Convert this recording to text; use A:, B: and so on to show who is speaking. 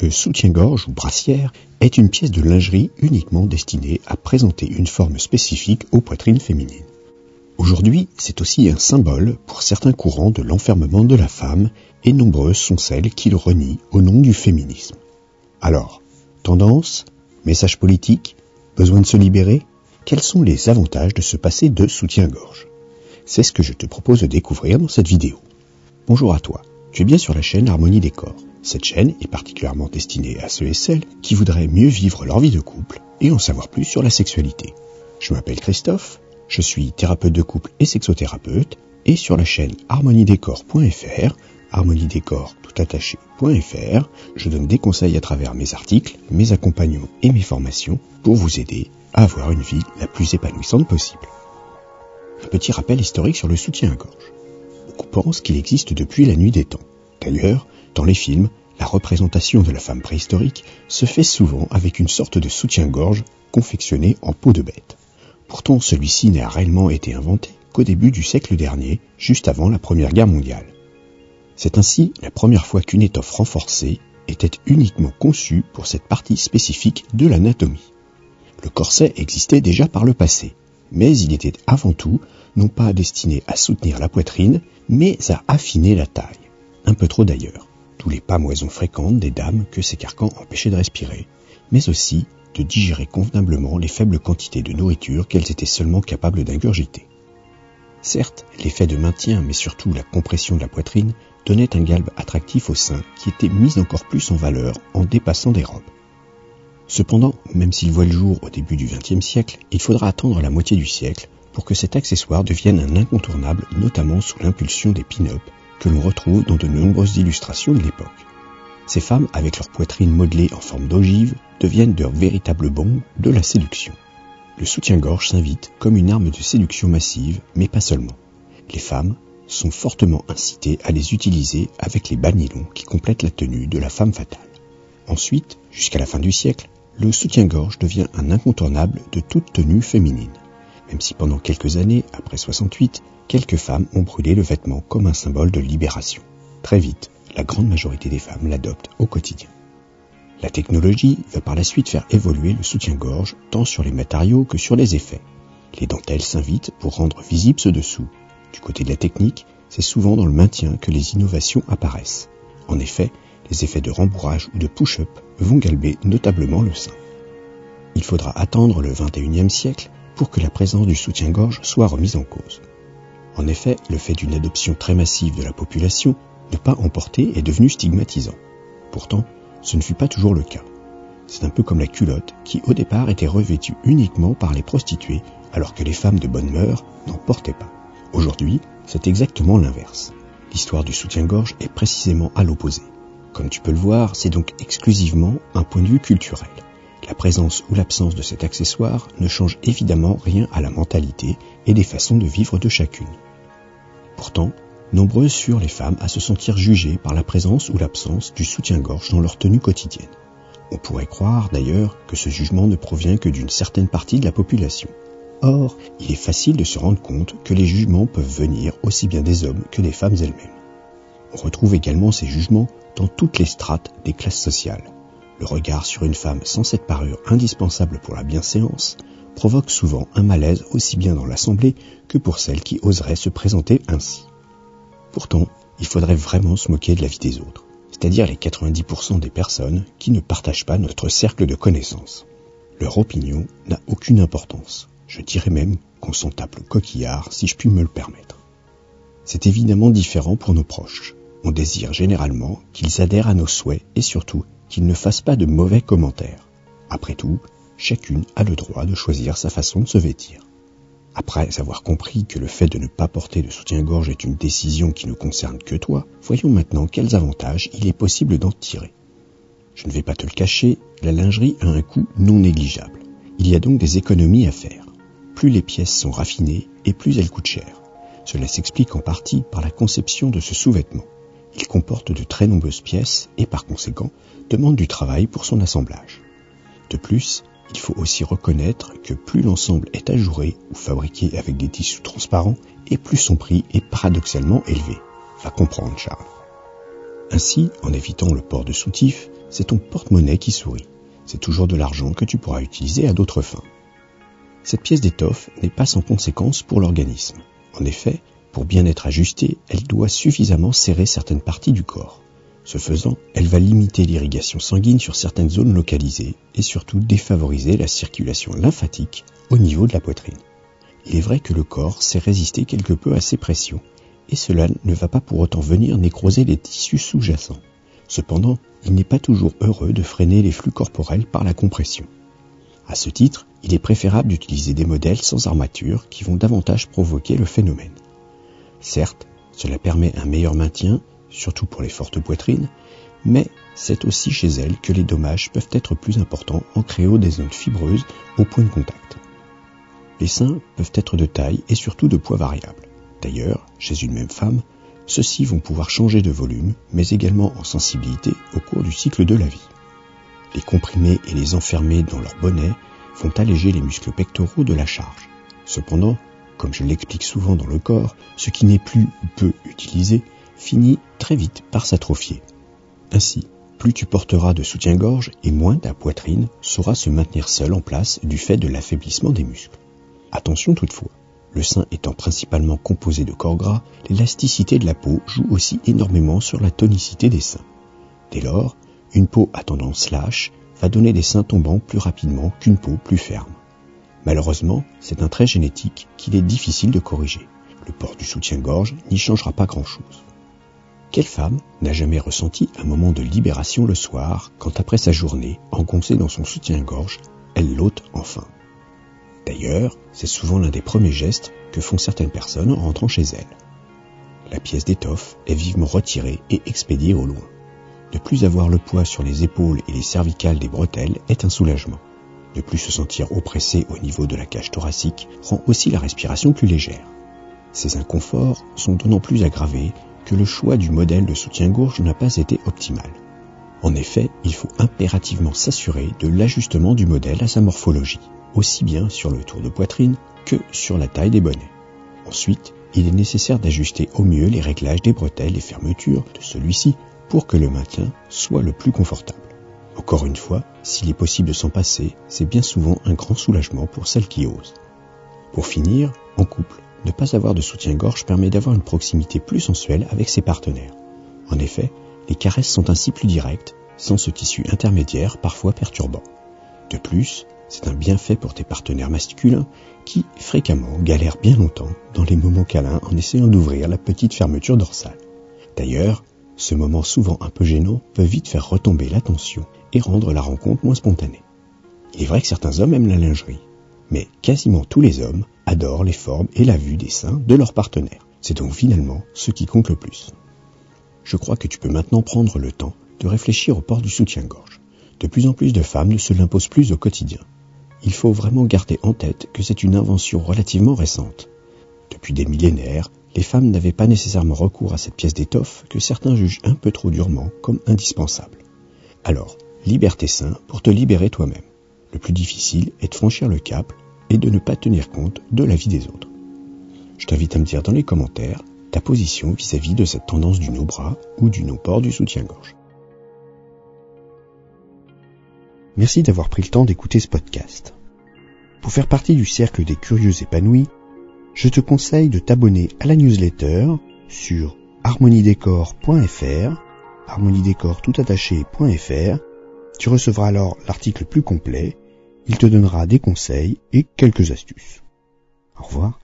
A: Le soutien-gorge ou brassière est une pièce de lingerie uniquement destinée à présenter une forme spécifique aux poitrines féminines. Aujourd'hui, c'est aussi un symbole pour certains courants de l'enfermement de la femme et nombreuses sont celles qui le renient au nom du féminisme. Alors, tendance, message politique, besoin de se libérer Quels sont les avantages de se passer de soutien-gorge? C'est ce que je te propose de découvrir dans cette vidéo. Bonjour à toi, tu es bien sur la chaîne Harmonie des corps. Cette chaîne est particulièrement destinée à ceux et celles qui voudraient mieux vivre leur vie de couple et en savoir plus sur la sexualité. Je m'appelle Christophe, je suis thérapeute de couple et sexothérapeute et sur la chaîne harmoniedécor.fr, harmoniedécor tout attaché.fr, je donne des conseils à travers mes articles, mes accompagnements et mes formations pour vous aider à avoir une vie la plus épanouissante possible. Un petit rappel historique sur le soutien à gorge. On pense qu'il existe depuis la nuit des temps. D'ailleurs, dans les films, la représentation de la femme préhistorique se fait souvent avec une sorte de soutien-gorge confectionné en peau de bête. Pourtant, celui-ci n'a réellement été inventé qu'au début du siècle dernier, juste avant la Première Guerre mondiale. C'est ainsi la première fois qu'une étoffe renforcée était uniquement conçue pour cette partie spécifique de l'anatomie. Le corset existait déjà par le passé, mais il était avant tout non pas destiné à soutenir la poitrine, mais à affiner la taille. Un peu trop d'ailleurs tous les pamoisons fréquentes des dames que ces carcans empêchaient de respirer, mais aussi de digérer convenablement les faibles quantités de nourriture qu'elles étaient seulement capables d'ingurgiter. Certes, l'effet de maintien, mais surtout la compression de la poitrine, donnait un galbe attractif au sein qui était mis encore plus en valeur en dépassant des robes. Cependant, même s'il voit le jour au début du XXe siècle, il faudra attendre la moitié du siècle pour que cet accessoire devienne un incontournable, notamment sous l'impulsion des pin-up que l'on retrouve dans de nombreuses illustrations de l'époque. Ces femmes, avec leur poitrine modelée en forme d'ogive, deviennent de véritables bombes de la séduction. Le soutien-gorge s'invite comme une arme de séduction massive, mais pas seulement. Les femmes sont fortement incitées à les utiliser avec les bas qui complètent la tenue de la femme fatale. Ensuite, jusqu'à la fin du siècle, le soutien-gorge devient un incontournable de toute tenue féminine même si pendant quelques années, après 68, quelques femmes ont brûlé le vêtement comme un symbole de libération. Très vite, la grande majorité des femmes l'adoptent au quotidien. La technologie va par la suite faire évoluer le soutien-gorge tant sur les matériaux que sur les effets. Les dentelles s'invitent pour rendre visible ce dessous. Du côté de la technique, c'est souvent dans le maintien que les innovations apparaissent. En effet, les effets de rembourrage ou de push-up vont galber notablement le sein. Il faudra attendre le 21e siècle pour que la présence du soutien-gorge soit remise en cause. En effet, le fait d'une adoption très massive de la population, ne pas emporter est devenu stigmatisant. Pourtant, ce ne fut pas toujours le cas. C'est un peu comme la culotte qui au départ était revêtue uniquement par les prostituées alors que les femmes de bonne mœurs n'en portaient pas. Aujourd'hui, c'est exactement l'inverse. L'histoire du soutien-gorge est précisément à l'opposé. Comme tu peux le voir, c'est donc exclusivement un point de vue culturel. La présence ou l'absence de cet accessoire ne change évidemment rien à la mentalité et des façons de vivre de chacune. Pourtant, nombreuses furent les femmes à se sentir jugées par la présence ou l'absence du soutien-gorge dans leur tenue quotidienne. On pourrait croire d'ailleurs que ce jugement ne provient que d'une certaine partie de la population. Or, il est facile de se rendre compte que les jugements peuvent venir aussi bien des hommes que des femmes elles-mêmes. On retrouve également ces jugements dans toutes les strates des classes sociales. Le regard sur une femme sans cette parure indispensable pour la bienséance provoque souvent un malaise aussi bien dans l'assemblée que pour celle qui oserait se présenter ainsi. Pourtant, il faudrait vraiment se moquer de la vie des autres, c'est-à-dire les 90% des personnes qui ne partagent pas notre cercle de connaissances. Leur opinion n'a aucune importance. Je dirais même qu'on s'en tape le coquillard si je puis me le permettre. C'est évidemment différent pour nos proches. On désire généralement qu'ils adhèrent à nos souhaits et surtout qu'il ne fasse pas de mauvais commentaires. Après tout, chacune a le droit de choisir sa façon de se vêtir. Après avoir compris que le fait de ne pas porter de soutien-gorge est une décision qui ne concerne que toi, voyons maintenant quels avantages il est possible d'en tirer. Je ne vais pas te le cacher, la lingerie a un coût non négligeable. Il y a donc des économies à faire. Plus les pièces sont raffinées et plus elles coûtent cher. Cela s'explique en partie par la conception de ce sous-vêtement. Il comporte de très nombreuses pièces et par conséquent demande du travail pour son assemblage. De plus, il faut aussi reconnaître que plus l'ensemble est ajouré ou fabriqué avec des tissus transparents, et plus son prix est paradoxalement élevé. Va comprendre, Charles. Ainsi, en évitant le port de soutif, c'est ton porte-monnaie qui sourit. C'est toujours de l'argent que tu pourras utiliser à d'autres fins. Cette pièce d'étoffe n'est pas sans conséquence pour l'organisme. En effet, pour bien être ajustée, elle doit suffisamment serrer certaines parties du corps. Ce faisant, elle va limiter l'irrigation sanguine sur certaines zones localisées et surtout défavoriser la circulation lymphatique au niveau de la poitrine. Il est vrai que le corps sait résister quelque peu à ces pressions et cela ne va pas pour autant venir nécroser les tissus sous-jacents. Cependant, il n'est pas toujours heureux de freiner les flux corporels par la compression. À ce titre, il est préférable d'utiliser des modèles sans armature qui vont davantage provoquer le phénomène. Certes, cela permet un meilleur maintien, surtout pour les fortes poitrines, mais c'est aussi chez elles que les dommages peuvent être plus importants en créant des zones fibreuses au point de contact. Les seins peuvent être de taille et surtout de poids variable. D'ailleurs, chez une même femme, ceux-ci vont pouvoir changer de volume, mais également en sensibilité au cours du cycle de la vie. Les comprimer et les enfermer dans leur bonnet vont alléger les muscles pectoraux de la charge. Cependant, comme je l'explique souvent dans le corps, ce qui n'est plus ou peu utilisé finit très vite par s'atrophier. Ainsi, plus tu porteras de soutien-gorge et moins ta poitrine saura se maintenir seule en place du fait de l'affaiblissement des muscles. Attention toutefois, le sein étant principalement composé de corps gras, l'élasticité de la peau joue aussi énormément sur la tonicité des seins. Dès lors, une peau à tendance lâche va donner des seins tombants plus rapidement qu'une peau plus ferme. Malheureusement, c'est un trait génétique qu'il est difficile de corriger. Le port du soutien-gorge n'y changera pas grand-chose. Quelle femme n'a jamais ressenti un moment de libération le soir quand après sa journée, engoncée dans son soutien-gorge, elle l'ôte enfin? D'ailleurs, c'est souvent l'un des premiers gestes que font certaines personnes en rentrant chez elles. La pièce d'étoffe est vivement retirée et expédiée au loin. Ne plus avoir le poids sur les épaules et les cervicales des bretelles est un soulagement. Ne plus se sentir oppressé au niveau de la cage thoracique rend aussi la respiration plus légère. Ces inconforts sont d'autant plus aggravés que le choix du modèle de soutien-gorge n'a pas été optimal. En effet, il faut impérativement s'assurer de l'ajustement du modèle à sa morphologie aussi bien sur le tour de poitrine que sur la taille des bonnets. Ensuite, il est nécessaire d'ajuster au mieux les réglages des bretelles et fermetures de celui-ci pour que le maintien soit le plus confortable. Encore une fois, s'il est possible de s'en passer, c'est bien souvent un grand soulagement pour celles qui osent. Pour finir, en couple, ne pas avoir de soutien-gorge permet d'avoir une proximité plus sensuelle avec ses partenaires. En effet, les caresses sont ainsi plus directes, sans ce tissu intermédiaire parfois perturbant. De plus, c'est un bienfait pour tes partenaires masculins qui, fréquemment, galèrent bien longtemps dans les moments câlins en essayant d'ouvrir la petite fermeture dorsale. D'ailleurs, ce moment souvent un peu gênant peut vite faire retomber la tension et rendre la rencontre moins spontanée. Il est vrai que certains hommes aiment la lingerie, mais quasiment tous les hommes adorent les formes et la vue des seins de leurs partenaires. C'est donc finalement ce qui compte le plus. Je crois que tu peux maintenant prendre le temps de réfléchir au port du soutien-gorge. De plus en plus de femmes ne se l'imposent plus au quotidien il faut vraiment garder en tête que c'est une invention relativement récente. Depuis des millénaires, les femmes n'avaient pas nécessairement recours à cette pièce d'étoffe que certains jugent un peu trop durement comme indispensable. Alors, libère tes seins pour te libérer toi-même. Le plus difficile est de franchir le cap et de ne pas tenir compte de la vie des autres. Je t'invite à me dire dans les commentaires ta position vis-à-vis de cette tendance du no-bras ou du no-port du soutien-gorge. Merci d'avoir pris le temps d'écouter ce podcast. Pour faire partie du cercle des curieux épanouis, je te conseille de t'abonner à la newsletter sur harmoniedécor.fr, harmoniedécor Tu recevras alors l'article plus complet. Il te donnera des conseils et quelques astuces. Au revoir.